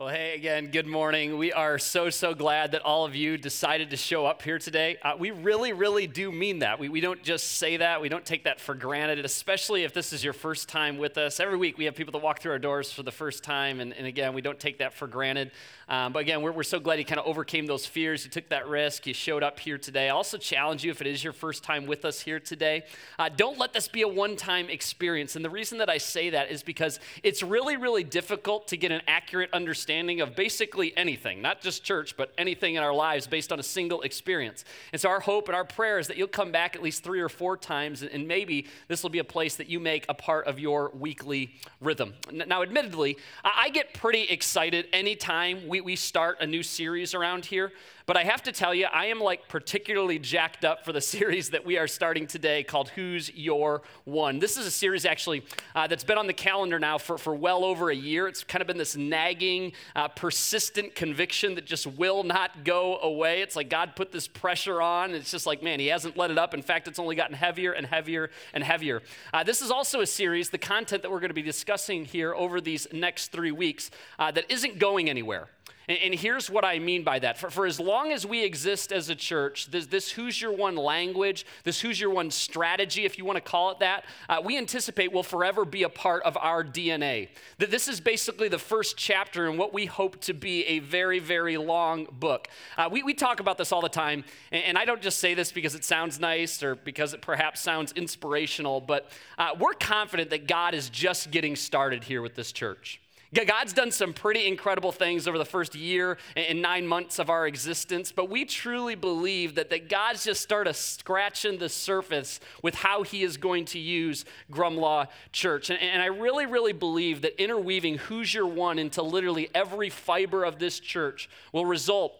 Well, hey, again, good morning. We are so, so glad that all of you decided to show up here today. Uh, we really, really do mean that. We, we don't just say that, we don't take that for granted, especially if this is your first time with us. Every week we have people that walk through our doors for the first time, and, and again, we don't take that for granted. Um, but again, we're, we're so glad you kind of overcame those fears. You took that risk. You showed up here today. I also challenge you if it is your first time with us here today, uh, don't let this be a one time experience. And the reason that I say that is because it's really, really difficult to get an accurate understanding of basically anything, not just church, but anything in our lives based on a single experience. And so our hope and our prayer is that you'll come back at least three or four times, and maybe this will be a place that you make a part of your weekly rhythm. Now, admittedly, I get pretty excited anytime we we, start a new series around here. But I have to tell you, I am like particularly jacked up for the series that we are starting today called Who's Your One. This is a series actually uh, that's been on the calendar now for, for well over a year. It's kind of been this nagging, uh, persistent conviction that just will not go away. It's like God put this pressure on. It's just like, man, He hasn't let it up. In fact, it's only gotten heavier and heavier and heavier. Uh, this is also a series, the content that we're going to be discussing here over these next three weeks, uh, that isn't going anywhere. And, here's what I mean by that. For, for as long as we exist as a church, this, this who's your one language, this who's your one strategy, if you want to call it that, uh, we anticipate will forever be a part of our DNA. That this is basically the first chapter in what we hope to be a very, very long book. Uh, we, we talk about this all the time, and, and, I don't just say this because it sounds nice or because it perhaps sounds inspirational, but uh, we're confident that God is just getting started here with this church. God's done some pretty incredible things over the first year and nine months of our existence, but we truly believe that, that God's just started scratching the surface with how He is going to use Grumlaw Church. And, and I really, really believe that interweaving Who's Your One into literally every fiber of this church will result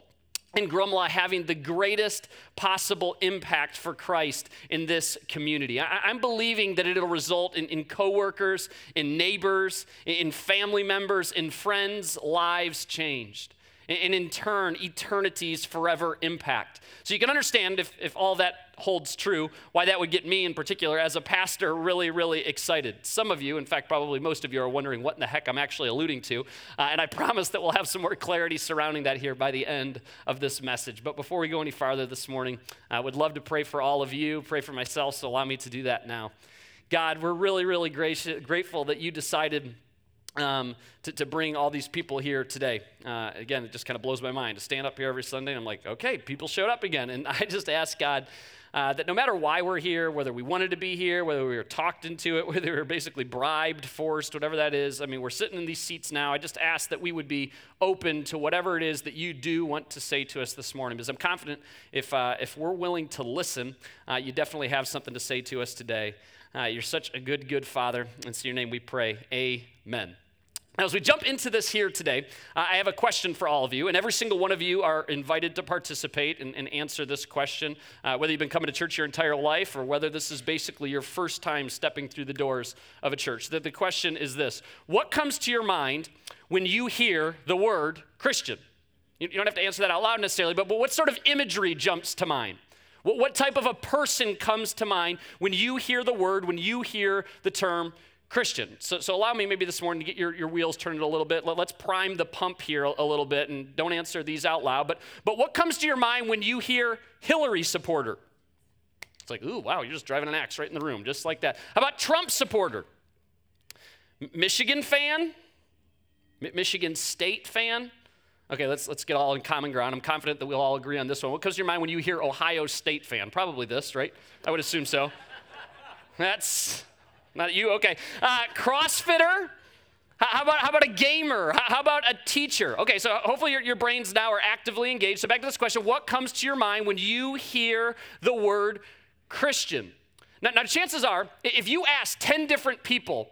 and Grumlaw having the greatest possible impact for Christ in this community. I, am believing that it'll result in, in coworkers, in neighbors, in family members, in friends' lives changed and in turn, eternity's forever impact. So you can understand if, if all that holds true, why that would get me in particular, as a pastor, really, really excited. Some of you, in fact, probably most of you, are wondering what in the heck I'm actually alluding to. Uh, and I promise that we'll have some more clarity surrounding that here by the end of this message. But before we go any farther this morning, I would love to pray for all of you, pray for myself, so allow me to do that now. God, we're really, really gracious, grateful that you decided um, to, to bring all these people here today. Uh, again, it just kind of blows my mind to stand up here every Sunday. And I'm like, okay, people showed up again. And I just ask God uh, that no matter why we're here, whether we wanted to be here, whether we were talked into it, whether we were basically bribed, forced, whatever that is, I mean, we're sitting in these seats now. I just ask that we would be open to whatever it is that you do want to say to us this morning. Because I'm confident if, uh, if we're willing to listen, uh, you definitely have something to say to us today. Uh, you're such a good, good father. It's in your name we pray. Amen. Now, as we jump into this here today, uh, I have a question for all of you, and every single one of you are invited to participate and, and answer this question, uh, whether you've been coming to church your entire life or whether this is basically your first time stepping through the doors of a church. The, the question is this What comes to your mind when you hear the word Christian? You, you don't have to answer that out loud necessarily, but, but what sort of imagery jumps to mind? What, what type of a person comes to mind when you hear the word, when you hear the term Christian. So, so allow me maybe this morning to get your, your wheels turned a little bit. Let, us prime the pump here a, a, little bit and don't answer these out loud. But, but what comes to your mind when you hear Hillary supporter? It's like, ooh, wow, you're just driving an axe right in the room, just like that. How about Trump supporter? M- Michigan fan? M- Michigan State fan? Okay, let's, let's get all in common ground. I'm confident that we'll all agree on this one. What comes to your mind when you hear Ohio State fan? Probably this, right? I would assume so. That's not you? Okay. Uh, CrossFitter? How about, how about a gamer? How about a teacher? Okay, so hopefully your, your brains now are actively engaged. So back to this question what comes to your mind when you hear the word Christian? Now, now chances are, if you ask 10 different people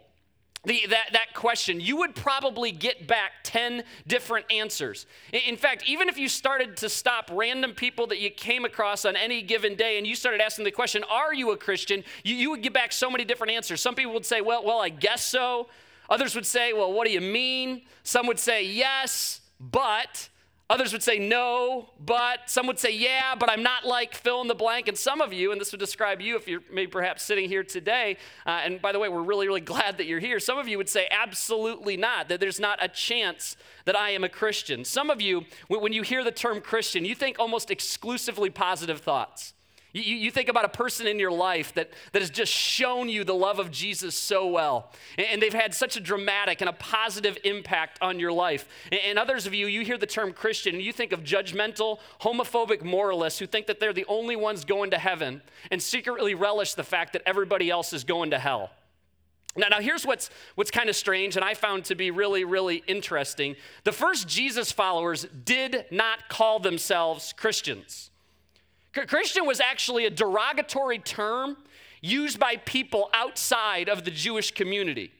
the, that, that question, you would probably get back 10 different answers. In fact, even if you started to stop random people that you came across on any given day and you started asking the question, Are you a Christian? you, you would get back so many different answers. Some people would say, Well, well, I guess so. Others would say, Well, what do you mean? Some would say, Yes, but Others would say no, but some would say yeah, but I'm not like fill in the blank. And some of you, and this would describe you if you're maybe perhaps sitting here today, uh, and by the way, we're really, really glad that you're here. Some of you would say absolutely not, that there's not a chance that I am a Christian. Some of you, when you hear the term Christian, you think almost exclusively positive thoughts. You, you, think about a person in your life that, that has just shown you the love of Jesus so well, and, they've had such a dramatic and a positive impact on your life. And, and, others of you, you hear the term Christian, and you think of judgmental, homophobic moralists who think that they're the only ones going to heaven and secretly relish the fact that everybody else is going to hell. Now, now here's what's, what's kind of strange, and I found to be really, really interesting. The first Jesus followers did not call themselves Christians. Christian was actually a derogatory term used by people outside of the Jewish community.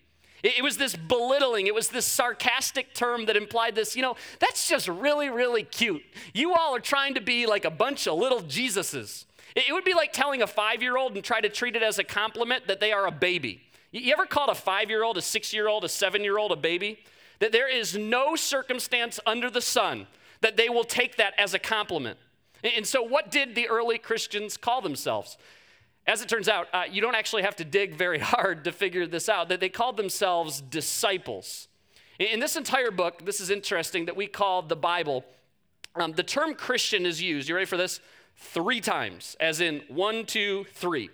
It was this belittling, it was this sarcastic term that implied this, you know, that's just really, really cute. You all are trying to be like a bunch of little Jesuses. It would be like telling a five year old and try to treat it as a compliment that they are a baby. You ever called a five year old, a six year old, a seven year old a baby? That there is no circumstance under the sun that they will take that as a compliment. And so, what did the early Christians call themselves? As it turns out, uh, you don't actually have to dig very hard to figure this out, that they called themselves disciples. In this entire book, this is interesting that we call the Bible, um, the term Christian is used, you ready for this? Three times, as in one, two, three.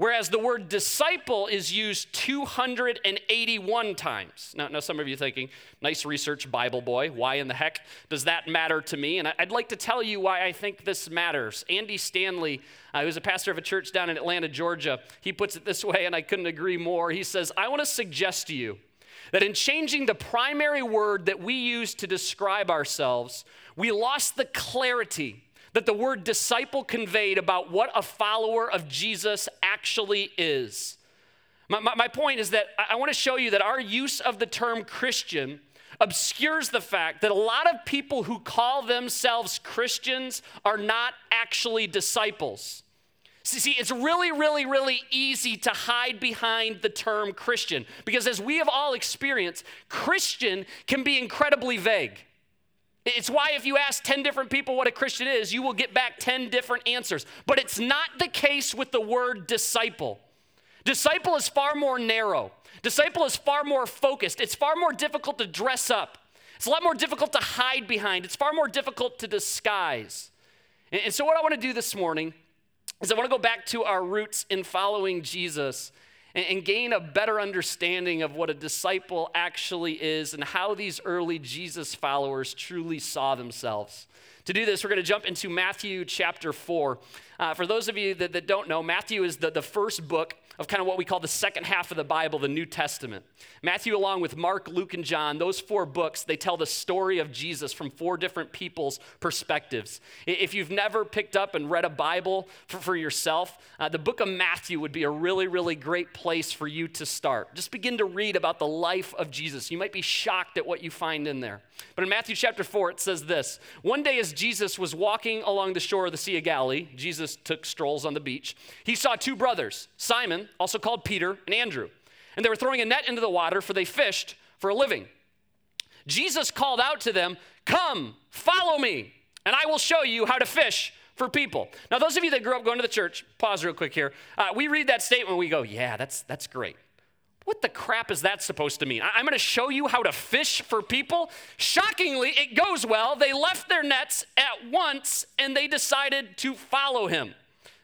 Whereas the word disciple is used 281 times. Now, now, some of you are thinking, nice research, Bible boy. Why in the heck does that matter to me? And I'd like to tell you why I think this matters. Andy Stanley, uh, who's a pastor of a church down in Atlanta, Georgia, he puts it this way, and I couldn't agree more. He says, I want to suggest to you that in changing the primary word that we use to describe ourselves, we lost the clarity that the word disciple conveyed about what a follower of Jesus actually is. My, my, my point is that I, I want to show you that our use of the term Christian obscures the fact that a lot of people who call themselves Christians are not actually disciples. See, it's really, really, really easy to hide behind the term Christian because, as we have all experienced, Christian can be incredibly vague. It's why if you ask 10 different people what a Christian is, you will get back 10 different answers. But it's not the case with the word disciple. Disciple is far more narrow, disciple is far more focused, it's far more difficult to dress up, it's a lot more difficult to hide behind, it's far more difficult to disguise. And so, what I want to do this morning is I want to go back to our roots in following Jesus and, gain a better understanding of what a disciple actually is and how these early Jesus followers truly saw themselves. To do this, we're going to jump into Matthew chapter 4. Uh, for those of you that, that don't know, Matthew is the, the first book of kind of what we call the second half of the Bible, the New Testament. Matthew, along with Mark, Luke, and John, those four books, they tell the story of Jesus from four different people's perspectives. If you've never picked up and read a Bible for, for yourself, uh, the book of Matthew would be a really, really great place for you to start. Just begin to read about the life of Jesus. You might be shocked at what you find in there. But in Matthew chapter 4, it says this One day, as Jesus was walking along the shore of the Sea of Galilee, Jesus took strolls on the beach, he saw two brothers, Simon, also called Peter, and Andrew. And they were throwing a net into the water, for they fished for a living. Jesus called out to them, Come, follow me, and I will show you how to fish for people. Now, those of you that grew up going to the church, pause real quick here. Uh, we read that statement, we go, Yeah, that's, that's great. What the crap is that supposed to mean? I'm going to show you how to fish for people? Shockingly, it goes well. They left their nets at once and they decided to follow him.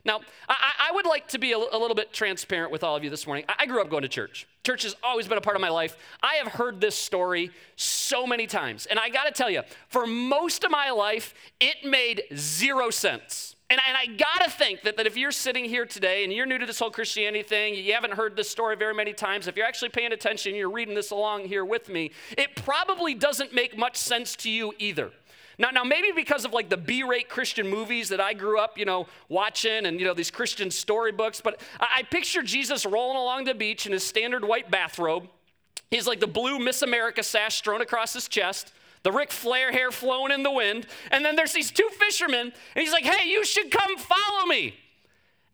Now, I, I would like to be a, a, little bit transparent with all of you this morning. I, I grew up going to church. Church has always been a part of my life. I have heard this story so many times. And I got to tell you, for most of my life, it made zero sense. And, and I gotta think that, that if you're sitting here today and you're new to this whole Christianity thing, you haven't heard this story very many times, if you're actually paying attention, you're reading this along here with me, it probably doesn't make much sense to you either. Now, now maybe because of like the B-rate Christian movies that I grew up, you know, watching and you know these Christian storybooks, but I, I picture Jesus rolling along the beach in his standard white bathrobe. He's like the blue Miss America sash thrown across his chest the Ric Flair hair flowing in the wind. And then there's these two fishermen, and he's like, hey, you should come follow me.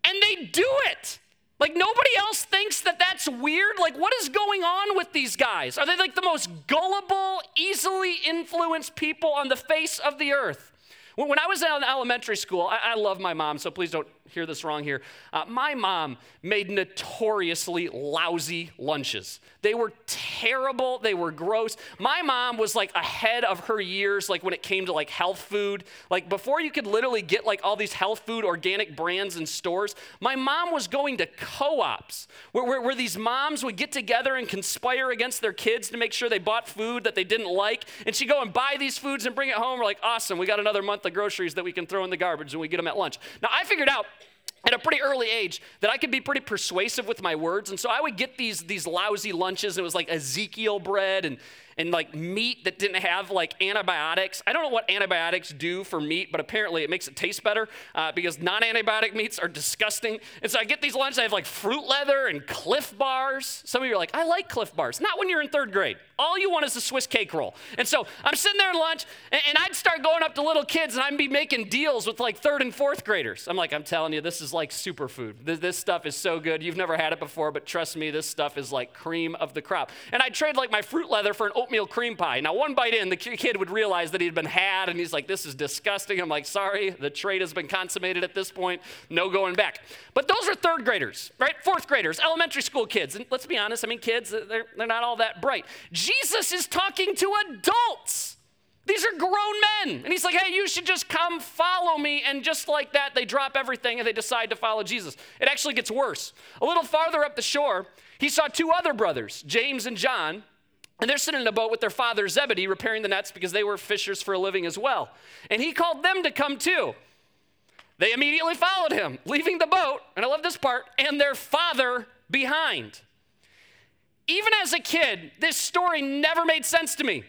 And they do it. Like nobody else thinks that that's weird. Like, what is going on with these guys? Are they like the most gullible, easily influenced people on the face of the earth? When I was in elementary school, I, love my mom, so please don't hear this wrong here. Uh, my mom made notoriously lousy lunches. They were terrible, they were gross. My mom was like ahead of her years, like when it came to like health food. Like before you could literally get like all these health food organic brands in stores, my mom was going to co ops where, where, where these moms would get together and conspire against their kids to make sure they bought food that they didn't like. And she'd go and buy these foods and bring it home. We're like, awesome, we got another month of groceries that we can throw in the garbage and we get them at lunch. Now I figured out at a pretty early age that I could be pretty persuasive with my words. And so I would get these, these lousy lunches. and It was like Ezekiel bread and and like meat that didn't have like antibiotics. I don't know what antibiotics do for meat, but apparently it makes it taste better uh, because non antibiotic meats are disgusting. And so I get these lunches, I have like fruit leather and Clif bars. Some of you are like, I like Clif bars. Not when you're in third grade. All you want is a Swiss cake roll. And so I'm sitting there at lunch, and, and I'd start going up to little kids, and I'd be making deals with like third and fourth graders. I'm like, I'm telling you, this is like superfood. This, this stuff is so good. You've never had it before, but trust me, this stuff is like cream of the crop. And I'd trade like my fruit leather for an oatmeal cream pie. Now, one bite in, the kid would realize that he'd been had, and he's like, This is disgusting. I'm like, Sorry, the trade has been consummated at this point. No going back. But those are third graders, right? Fourth graders, elementary school kids. And let's be honest, I mean, kids, they're, they're not all that bright. Jesus is talking to adults. These are grown men. And he's like, hey, you should just come follow me. And just like that, they drop everything and they decide to follow Jesus. It actually gets worse. A little farther up the shore, he saw two other brothers, James and John, and they're sitting in a boat with their father Zebedee repairing the nets because they were fishers for a living as well. And he called them to come too. They immediately followed him, leaving the boat, and I love this part, and their father behind. Even as a kid, this story never made sense to me.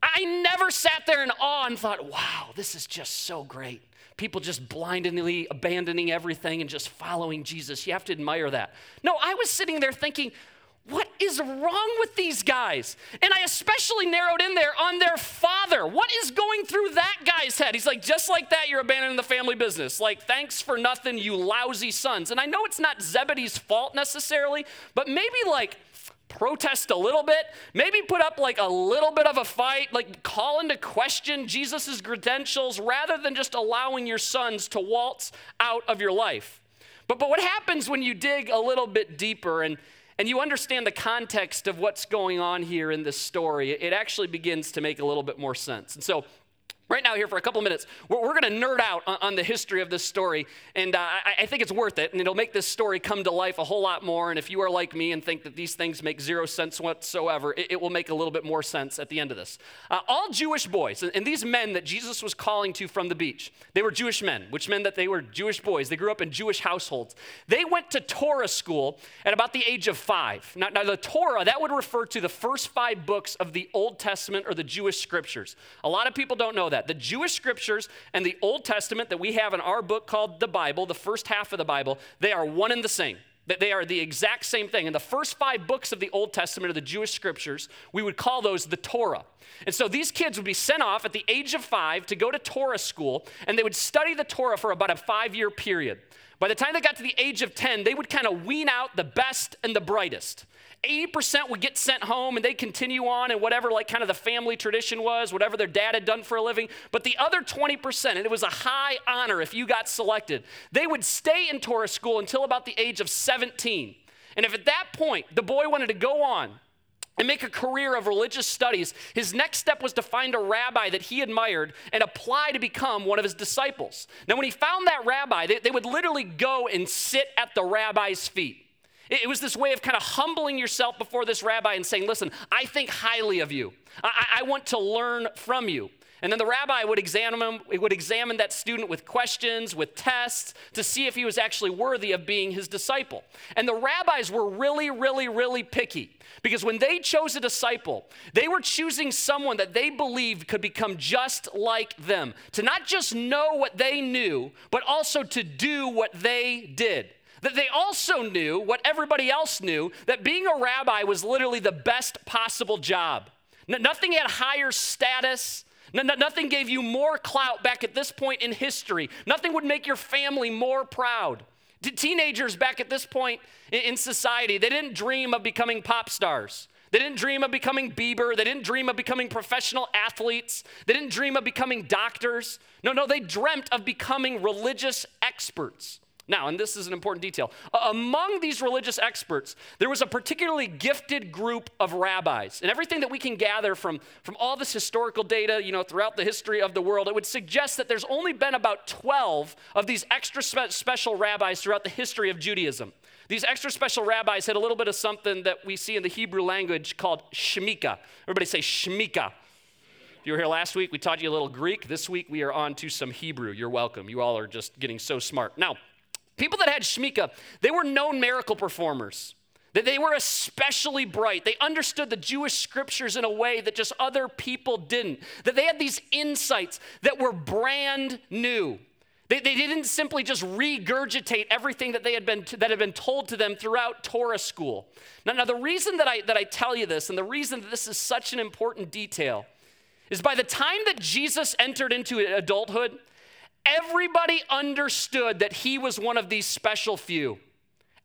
I never sat there in awe and thought, wow, this is just so great. People just blindly abandoning everything and just following Jesus. You have to admire that. No, I was sitting there thinking, what is wrong with these guys? And I especially narrowed in there on their father. What is going through that guy's head? He's like, just like that, you're abandoning the family business. Like, thanks for nothing, you lousy sons. And I know it's not Zebedee's fault necessarily, but maybe like, protest a little bit, maybe put up like a little bit of a fight, like call into question Jesus' credentials rather than just allowing your sons to waltz out of your life. But, but what happens when you dig a little bit deeper and and you understand the context of what's going on here in this story, it actually begins to make a little bit more sense. And so right now here for a couple minutes we're, we're going to nerd out on, on, the history of this story and uh, I, I, think it's worth it and it'll make this story come to life a whole lot more and if you are like me and think that these things make zero sense whatsoever it, it will make a little bit more sense at the end of this. Uh, all jewish boys and, and these men that jesus was calling to from the beach they were jewish men which meant that they were jewish boys. They grew up in jewish households. They went to torah school at about the age of five. Now, now the torah that would refer to the first five books of the old testament or the jewish scriptures. A lot of people don't know that that. The Jewish scriptures and the Old Testament that we have in our book called the Bible, the first half of the Bible, they are one and the same. They are the exact same thing. In the first five books of the Old Testament of the Jewish scriptures, we would call those the Torah. And so these kids would be sent off at the age of five to go to Torah school, and they would study the Torah for about a five year period. By the time they got to the age of 10, they would kind of wean out the best and the brightest. 80% would get sent home and they continue on and whatever like kind of the family tradition was, whatever their dad had done for a living. But the other 20%, and it was a high honor if you got selected, they would stay in Torah school until about the age of 17. And if at that point the boy wanted to go on and make a career of religious studies, his next step was to find a rabbi that he admired and apply to become one of his disciples. Now, when he found that rabbi, they, they would literally go and sit at the rabbi's feet. It was this way of kind of humbling yourself before this rabbi and saying, Listen, I think highly of you. I, I want to learn from you. And then the rabbi would examine, him, would examine that student with questions, with tests, to see if he was actually worthy of being his disciple. And the rabbis were really, really, really picky because when they chose a disciple, they were choosing someone that they believed could become just like them, to not just know what they knew, but also to do what they did. That they also knew what everybody else knew that being a rabbi was literally the best possible job. Nothing had higher status. Nothing gave you more clout back at this point in history. Nothing would make your family more proud. Teenagers back at this point in society, they didn't dream of becoming pop stars. They didn't dream of becoming Bieber. They didn't dream of becoming professional athletes. They didn't dream of becoming doctors. No, no, they dreamt of becoming religious experts. Now, and this is an important detail, among these religious experts, there was a particularly gifted group of rabbis. And everything that we can gather from, from all this historical data, you know, throughout the history of the world, it would suggest that there's only been about 12 of these extra spe- special rabbis throughout the history of Judaism. These extra special rabbis had a little bit of something that we see in the Hebrew language called shemika. Everybody say shemika. If you were here last week, we taught you a little Greek. This week, we are on to some Hebrew. You're welcome. You all are just getting so smart. Now, People that had Shmika, they were known miracle performers. That they were especially bright. They understood the Jewish scriptures in a way that just other people didn't. That they had these insights that were brand new. They, they didn't simply just regurgitate everything that they had been that had been told to them throughout Torah school. Now, now the reason that I that I tell you this, and the reason that this is such an important detail, is by the time that Jesus entered into adulthood, Everybody understood that he was one of these special few.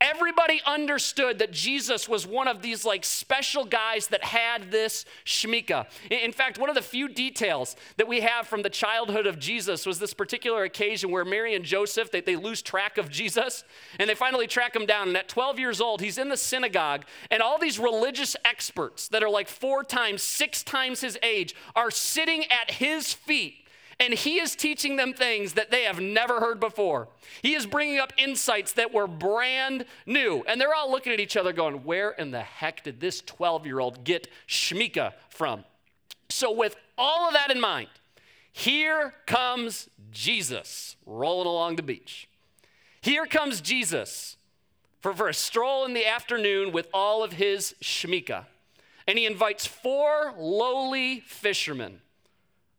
Everybody understood that Jesus was one of these like special guys that had this shmika. In fact, one of the few details that we have from the childhood of Jesus was this particular occasion where Mary and Joseph, they, they lose track of Jesus and they finally track him down. And at 12 years old, he's in the synagogue and all these religious experts that are like four times, six times his age are sitting at his feet and he is teaching them things that they have never heard before. He is bringing up insights that were brand new. And they're all looking at each other going, Where in the heck did this 12 year old get Shmika from? So, with all of that in mind, here comes Jesus rolling along the beach. Here comes Jesus for, for a stroll in the afternoon with all of his Shmika. And he invites four lowly fishermen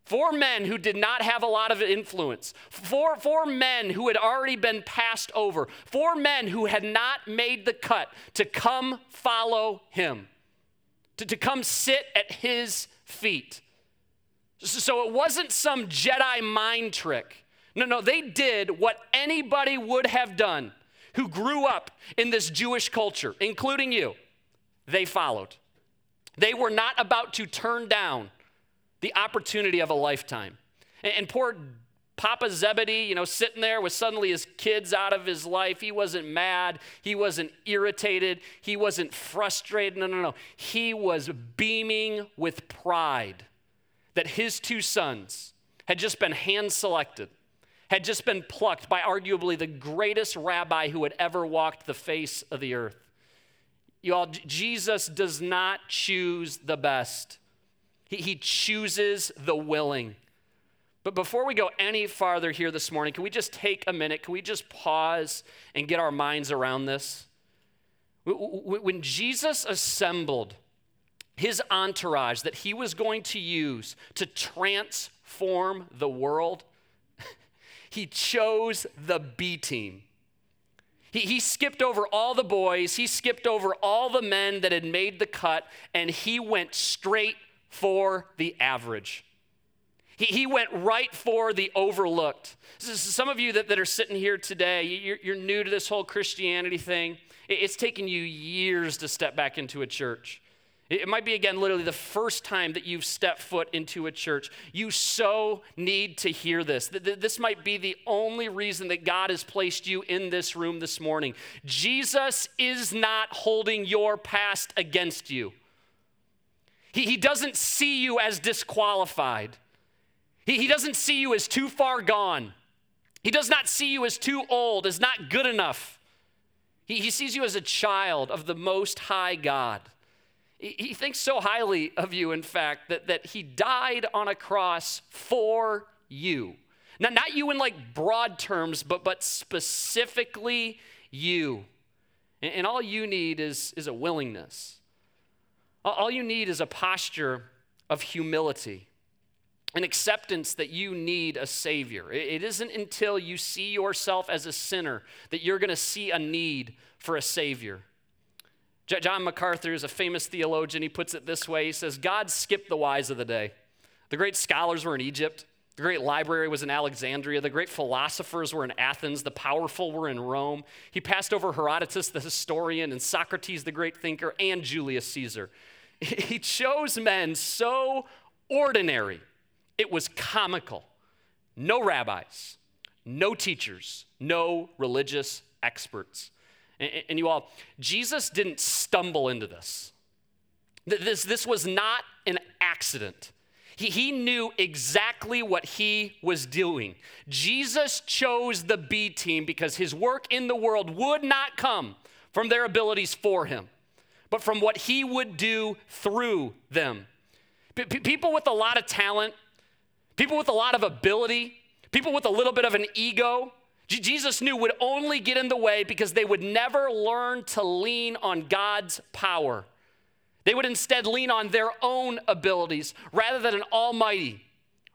Four men who did not have a lot of influence. Four, four men who had already been passed over. Four men who had not made the cut to come follow him, to, to come sit at his feet. So it wasn't some Jedi mind trick. No, no, they did what anybody would have done who grew up in this Jewish culture, including you. They followed. They were not about to turn down the opportunity of a lifetime. And, and poor Papa Zebedee, you know, sitting there with suddenly his kids out of his life. He wasn't mad. He wasn't irritated. He wasn't frustrated. No, no, no. He was beaming with pride that his two sons had just been hand selected, had just been plucked by arguably the greatest rabbi who had ever walked the face of the earth. You all, Jesus does not choose the best. He, he chooses the willing. But before we go any farther here this morning, can we just take a minute? Can we just pause and get our minds around this? When Jesus assembled his entourage that he was going to use to transform the world, he chose the B team. He, he skipped over all the boys, he skipped over all the men that had made the cut, and he went straight for the average. He, he went right for the overlooked. Some of you that, that are sitting here today, you're, you're new to this whole Christianity thing. It's taken you years to step back into a church. It might be, again, literally the first time that you've stepped foot into a church. You so need to hear this. This might be the only reason that God has placed you in this room this morning. Jesus is not holding your past against you. He, he doesn't see you as disqualified. He, he doesn't see you as too far gone. He does not see you as too old, as not good enough. He, he sees you as a child of the Most High God. He, he thinks so highly of you, in fact, that, that He died on a cross for you. Now, not you in like broad terms, but, but specifically you. And, and all you need is, is a willingness. All you need is a posture of humility, an acceptance that you need a Savior. It isn't until you see yourself as a sinner that you're going to see a need for a Savior. John MacArthur is a famous theologian. He puts it this way He says, God skipped the wise of the day. The great scholars were in Egypt. The great library was in Alexandria. The great philosophers were in Athens. The powerful were in Rome. He passed over Herodotus, the historian, and Socrates, the great thinker, and Julius Caesar. He chose men so ordinary, it was comical. No rabbis, no teachers, no religious experts. And, you all, Jesus didn't stumble into this. This, this was not an accident. He, he knew exactly what he was doing. Jesus chose the B team because his work in the world would not come from their abilities for him, but from what he would do through them. P- people with a lot of talent, people with a lot of ability, people with a little bit of an ego, Jesus knew would only get in the way because they would never learn to lean on God's power. They would instead lean on their own abilities rather than an almighty,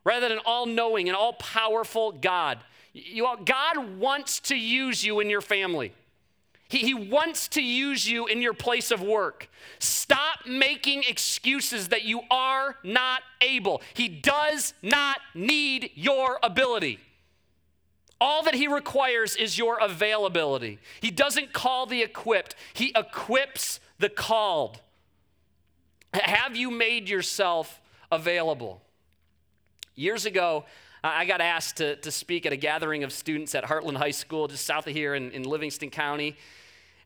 rather than an all knowing and all powerful God. You all, God wants to use you in your family. He, he wants to use you in your place of work. Stop making excuses that you are not able. He does not need your ability. All that he requires is your availability. He doesn't call the equipped, he equips the called. Have you made yourself available? Years ago, I got asked to, to speak at a gathering of students at Heartland High School, just south of here in, in Livingston County.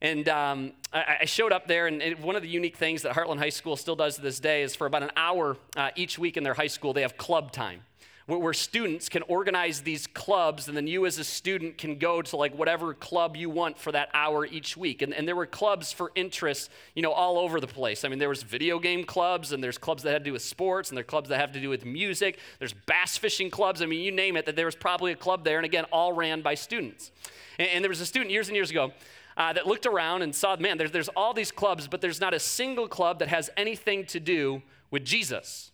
And um, I, I, showed up there, and it, one of the unique things that Heartland High School still does to this day is for about an hour uh, each week in their high school, they have club time where students can organize these clubs and then you as a student can go to like whatever club you want for that hour each week. And, and there were clubs for interests you know all over the place. I mean there was video game clubs and there's clubs that had to do with sports and there are clubs that have to do with music. There's bass fishing clubs. I mean you name it that there was probably a club there and again all ran by students. And, and there was a student years and years ago uh, that looked around and saw man there's, there's all these clubs but there's not a single club that has anything to do with jesus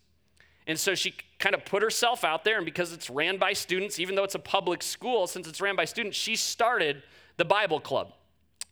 and so she kind of put herself out there, and because it's ran by students, even though it's a public school, since it's ran by students, she started the Bible Club.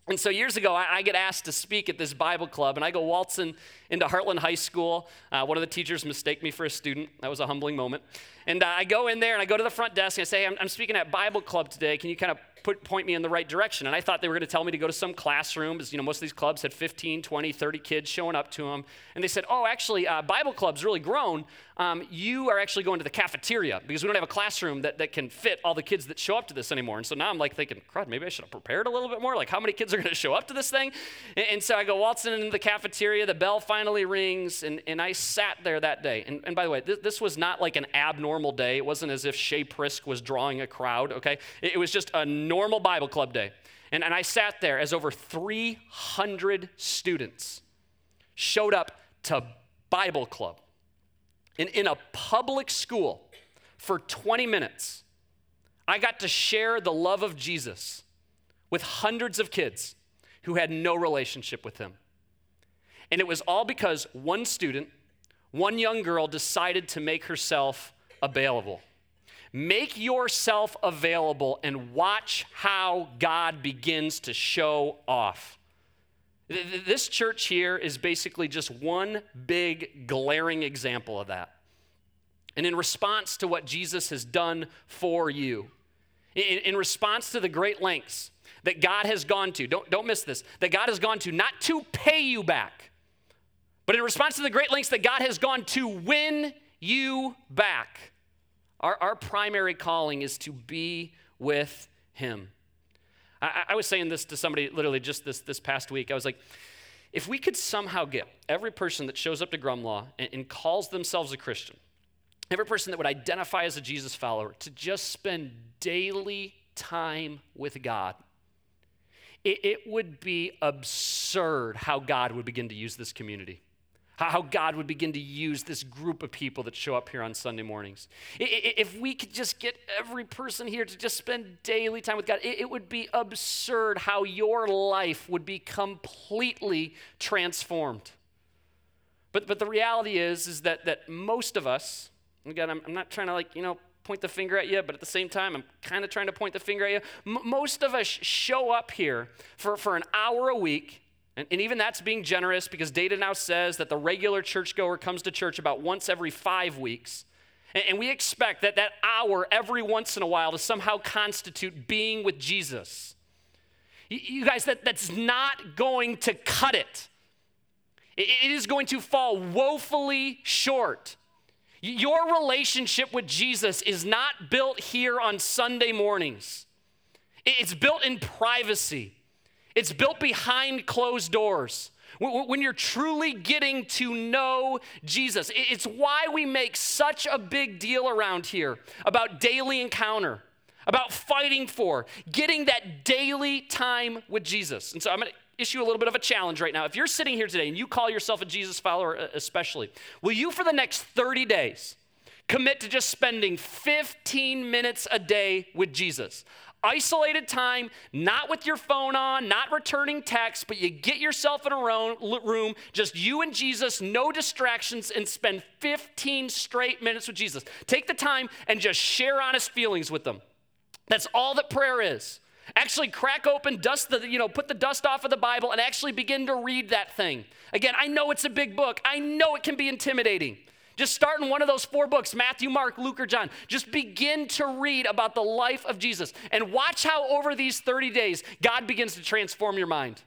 And so years ago, I, I, get asked to speak at this Bible club, and I go waltzing into Heartland High School. Uh, one of the teachers mistake me for a student. That was a humbling moment. And uh, I go in there and I go to the front desk and I say, I'm, I'm speaking at Bible club today. Can you kind of put, point me in the right direction. And I thought they were going to tell me to go to some classroom, because you know most of these clubs had 15, 20, 30 kids showing up to them. And they said, "Oh, actually, uh, Bible club's really grown. Um, you are actually going to the cafeteria because we don't have a classroom that, that can fit all the kids that show up to this anymore." And so now I'm like thinking, "Crud, maybe I should have prepared a little bit more. Like, how many kids are going to show up to this thing?" And, and, so I go waltzing into the cafeteria. The bell finally rings, and, and I sat there that day. And, and by the way, this, this was not like an abnormal day. It wasn't as if Shay Prisk was drawing a crowd. Okay, it, it was just a normal Bible club Day. And, and I sat there as over 300 students showed up to Bible Club in, in a public school for 20 minutes. I got to share the love of Jesus with hundreds of kids who had no relationship with him. And it was all because one student, one young girl, decided to make herself available. Make yourself available and watch how God begins to show off. This church here is basically just one big glaring example of that. And in response to what Jesus has done for you, in, response to the great lengths that God has gone to, don't, don't miss this, that God has gone to not to pay you back, but in response to the great lengths that God has gone to win you back, our, our primary calling is to be with Him. I, I was saying this to somebody literally just this, this past week. I was like, if we could somehow get every person that shows up to Grumlaw and, and calls themselves a Christian, every person that would identify as a Jesus follower, to just spend daily time with God, it, it would be absurd how God would begin to use this community how God would begin to use this group of people that show up here on Sunday mornings. If we could just get every person here to just spend daily time with God, it would be absurd how your life would be completely transformed. But, but the reality is, is that, that most of us, again, I'm, I'm not trying to like, you know, point the finger at you, but at the same time, I'm kind of trying to point the finger at you. M- most of us show up here for, for an hour a week and, and, even that's being generous because data now says that the regular churchgoer comes to church about once every five weeks. And we expect that that hour every once in a while to somehow constitute being with Jesus. You guys, that, that's not going to cut it. It is going to fall woefully short. Your relationship with Jesus is not built here on Sunday mornings. It's built in privacy. It's built behind closed doors when you're truly getting to know Jesus. It's why we make such a big deal around here about daily encounter, about fighting for, getting that daily time with Jesus. And so I'm going to issue a little bit of a challenge right now. If you're sitting here today and you call yourself a Jesus follower, especially, will you for the next 30 days commit to just spending 15 minutes a day with Jesus? Isolated time, not with your phone on, not returning texts, but you get yourself in a room, just you and Jesus, no distractions, and spend 15 straight minutes with Jesus. Take the time and just share honest feelings with them. That's all that prayer is. Actually, crack open, dust the, you know, put the dust off of the Bible and actually begin to read that thing. Again, I know it's a big book. I know it can be intimidating. Just start in one of those four books Matthew, Mark, Luke, or John. Just begin to read about the life of Jesus and watch how over these 30 days God begins to transform your mind.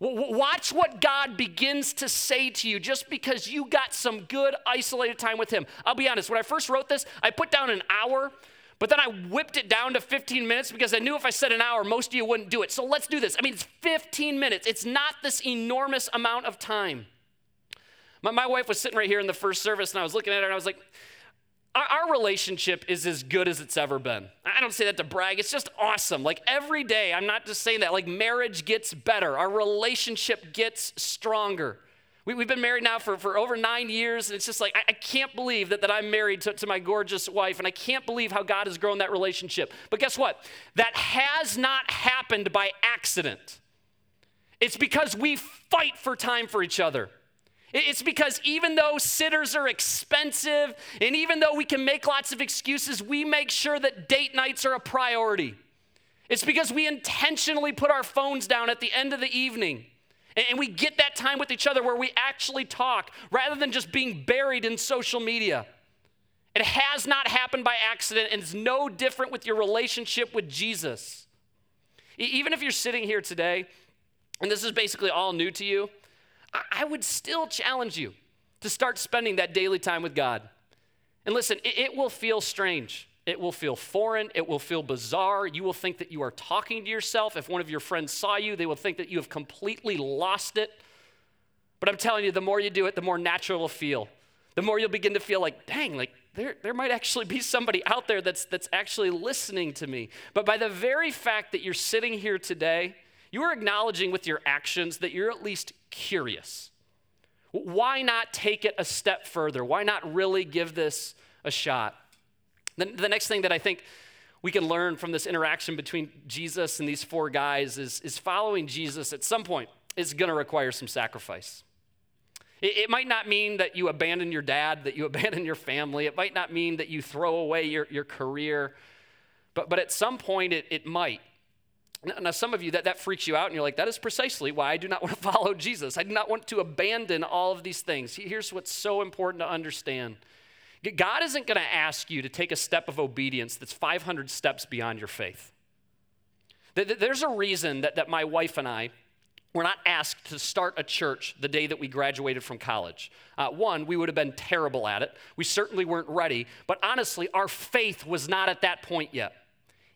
Watch what God begins to say to you just because you got some good isolated time with Him. I'll be honest, when I first wrote this, I put down an hour, but then I whipped it down to 15 minutes because I knew if I said an hour, most of you wouldn't do it. So let's do this. I mean, it's 15 minutes, it's not this enormous amount of time. My, my wife was sitting right here in the first service, and I was looking at her, and I was like, our, relationship is as good as it's ever been. I don't say that to brag, it's just awesome. Like every day, I'm not just saying that, like marriage gets better, our relationship gets stronger. We, have been married now for, for over nine years, and it's just like, I, I can't believe that, that I'm married to, to my gorgeous wife, and I can't believe how God has grown that relationship. But guess what? That has not happened by accident. It's because we fight for time for each other. It's because even though sitters are expensive and even though we can make lots of excuses, we make sure that date nights are a priority. It's because we intentionally put our phones down at the end of the evening and we get that time with each other where we actually talk rather than just being buried in social media. It has not happened by accident and it's no different with your relationship with Jesus. Even if you're sitting here today and this is basically all new to you, I would still challenge you to start spending that daily time with God. And listen, it, it, will feel strange. It will feel foreign. It will feel bizarre. You will think that you are talking to yourself. If one of your friends saw you, they will think that you have completely lost it. But I'm telling you, the more you do it, the more natural it'll feel. The more you'll begin to feel like, dang, like there, there might actually be somebody out there that's, that's actually listening to me. But by the very fact that you're sitting here today, you are acknowledging with your actions that you're at least curious. Why not take it a step further? Why not really give this a shot? The, the next thing that I think we can learn from this interaction between Jesus and these four guys is, is following Jesus at some point is going to require some sacrifice. It, it, might not mean that you abandon your dad, that you abandon your family. It might not mean that you throw away your, your career. But, but at some point, it, it might. Now, some of you, that, that freaks you out, and you're like, that is precisely why I do not want to follow Jesus. I do not want to abandon all of these things. Here's what's so important to understand God isn't going to ask you to take a step of obedience that's 500 steps beyond your faith. There's a reason that, that my wife and I, were not asked to start a church the day that we graduated from college. Uh, one, we would have been terrible at it. We certainly weren't ready. But honestly, our faith was not at that point yet.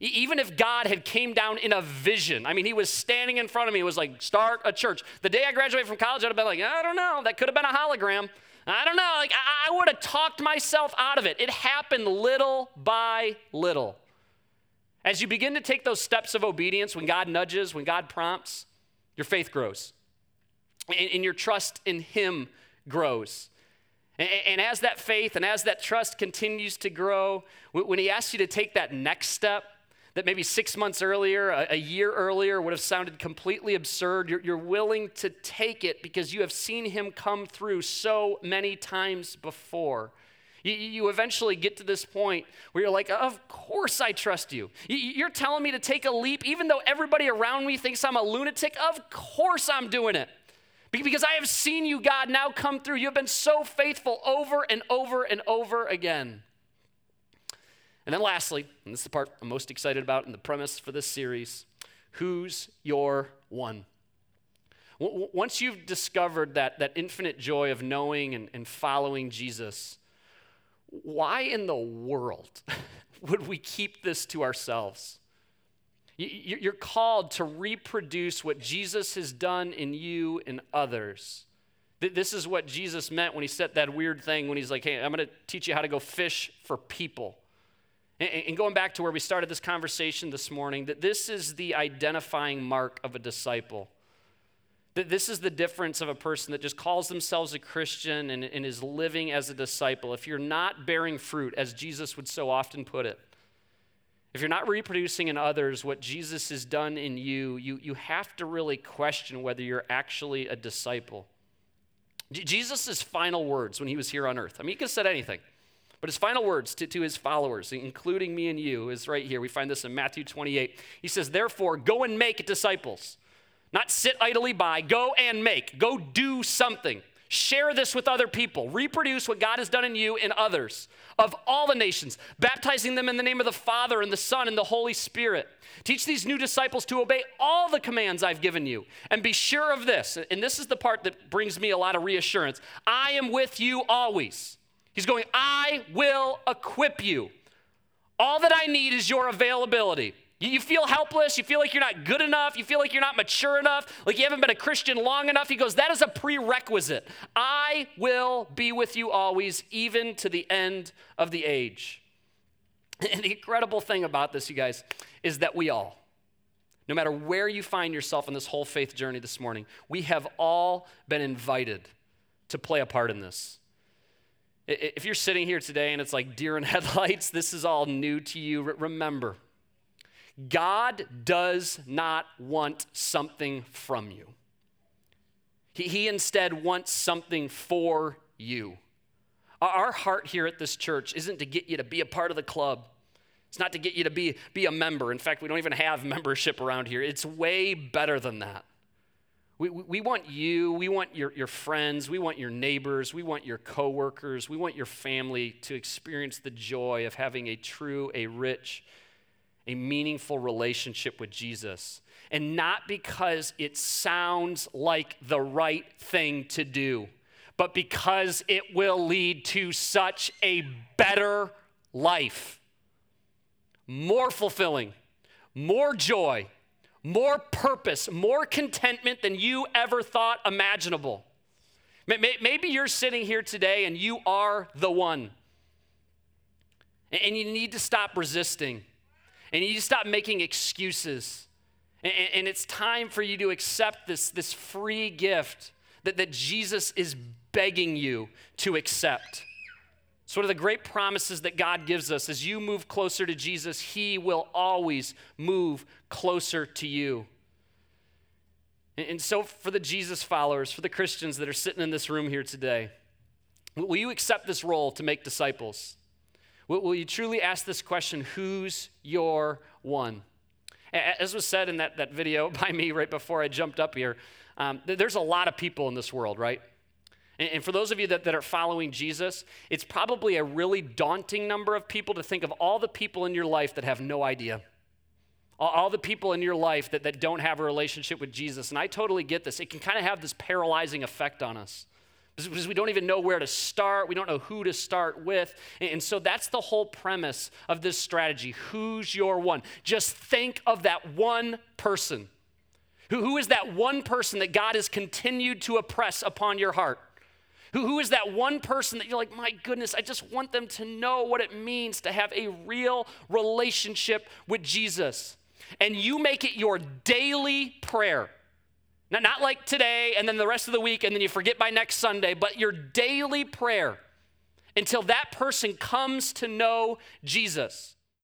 Even if God had came down in a vision, I mean, he was standing in front of me, it was like, start a church. The day I graduated from college, I'd have been like, I don't know, that could have been a hologram. I don't know, like, I would have talked myself out of it. It happened little by little. As you begin to take those steps of obedience, when God nudges, when God prompts, your faith grows. And your trust in Him grows. And as that faith and as that trust continues to grow, when He asks you to take that next step, that maybe six months earlier, a, a year earlier, would have sounded completely absurd. You're, you're willing to take it because you have seen him come through so many times before. You, you, eventually get to this point where you're like, Of course I trust you. You're telling me to take a leap, even though everybody around me thinks I'm a lunatic. Of course I'm doing it. Because I have seen you, God, now come through. You have been so faithful over and over and over again. And then lastly, and this is the part I'm most excited about in the premise for this series who's your one? Once you've discovered that, that infinite joy of knowing and, and following Jesus, why in the world would we keep this to ourselves? You're called to reproduce what Jesus has done in you and others. This is what Jesus meant when he said that weird thing when he's like, hey, I'm going to teach you how to go fish for people. And going back to where we started this conversation this morning, that this is the identifying mark of a disciple. That this is the difference of a person that just calls themselves a Christian and, and is living as a disciple. If you're not bearing fruit, as Jesus would so often put it, if you're not reproducing in others what Jesus has done in you, you, you have to really question whether you're actually a disciple. Jesus' final words when he was here on earth, I mean, he could have said anything, but his final words to, to his followers, including me and you, is right here. We find this in Matthew 28. He says, Therefore, go and make disciples. Not sit idly by, go and make, go do something. Share this with other people. Reproduce what God has done in you in others of all the nations, baptizing them in the name of the Father and the Son and the Holy Spirit. Teach these new disciples to obey all the commands I've given you. And be sure of this, and this is the part that brings me a lot of reassurance I am with you always. He's going, I will equip you. All that I need is your availability. You feel helpless. You feel like you're not good enough. You feel like you're not mature enough, like you haven't been a Christian long enough. He goes, That is a prerequisite. I will be with you always, even to the end of the age. And the incredible thing about this, you guys, is that we all, no matter where you find yourself in this whole faith journey this morning, we have all been invited to play a part in this. If you're sitting here today and it's like deer in headlights, this is all new to you, remember God does not want something from you. He, he instead wants something for you. Our heart here at this church isn't to get you to be a part of the club. It's not to get you to be, be a member. In fact, we don't even have membership around here. It's way better than that. We, we want you, we want your, your friends, we want your neighbors, we want your coworkers, we want your family to experience the joy of having a true, a rich, a meaningful relationship with Jesus. And not because it sounds like the right thing to do, but because it will lead to such a better life. More fulfilling, more joy, more purpose, more contentment than you ever thought imaginable. Maybe you're sitting here today and you are the one. And you need to stop resisting. And you stop making excuses. And, and, it's time for you to accept this, this free gift that, that Jesus is begging you to accept. It's one of the great promises that God gives us. As you move closer to Jesus, He will always move closer to you. And, so, for the Jesus followers, for the Christians that are sitting in this room here today, will you accept this role to make disciples? Will, will you truly ask this question who's your one? As was said in that, that video by me right before I jumped up here, um, there's a lot of people in this world, right? And, and for those of you that, that are following Jesus, it's probably a really daunting number of people to think of all the people in your life that have no idea all the people in your life that, that don't have a relationship with Jesus. And I totally get this. It can kind of have this paralyzing effect on us because we don't even know where to start. We don't know who to start with. And so that's the whole premise of this strategy. Who's your one? Just think of that one person. Who, who is that one person that God has continued to oppress upon your heart? Who, who is that one person that you're like, my goodness, I just want them to know what it means to have a real relationship with Jesus? And you make it your daily prayer not, not like today and then the rest of the week and then you forget by next Sunday, but your daily prayer until that person comes to know Jesus.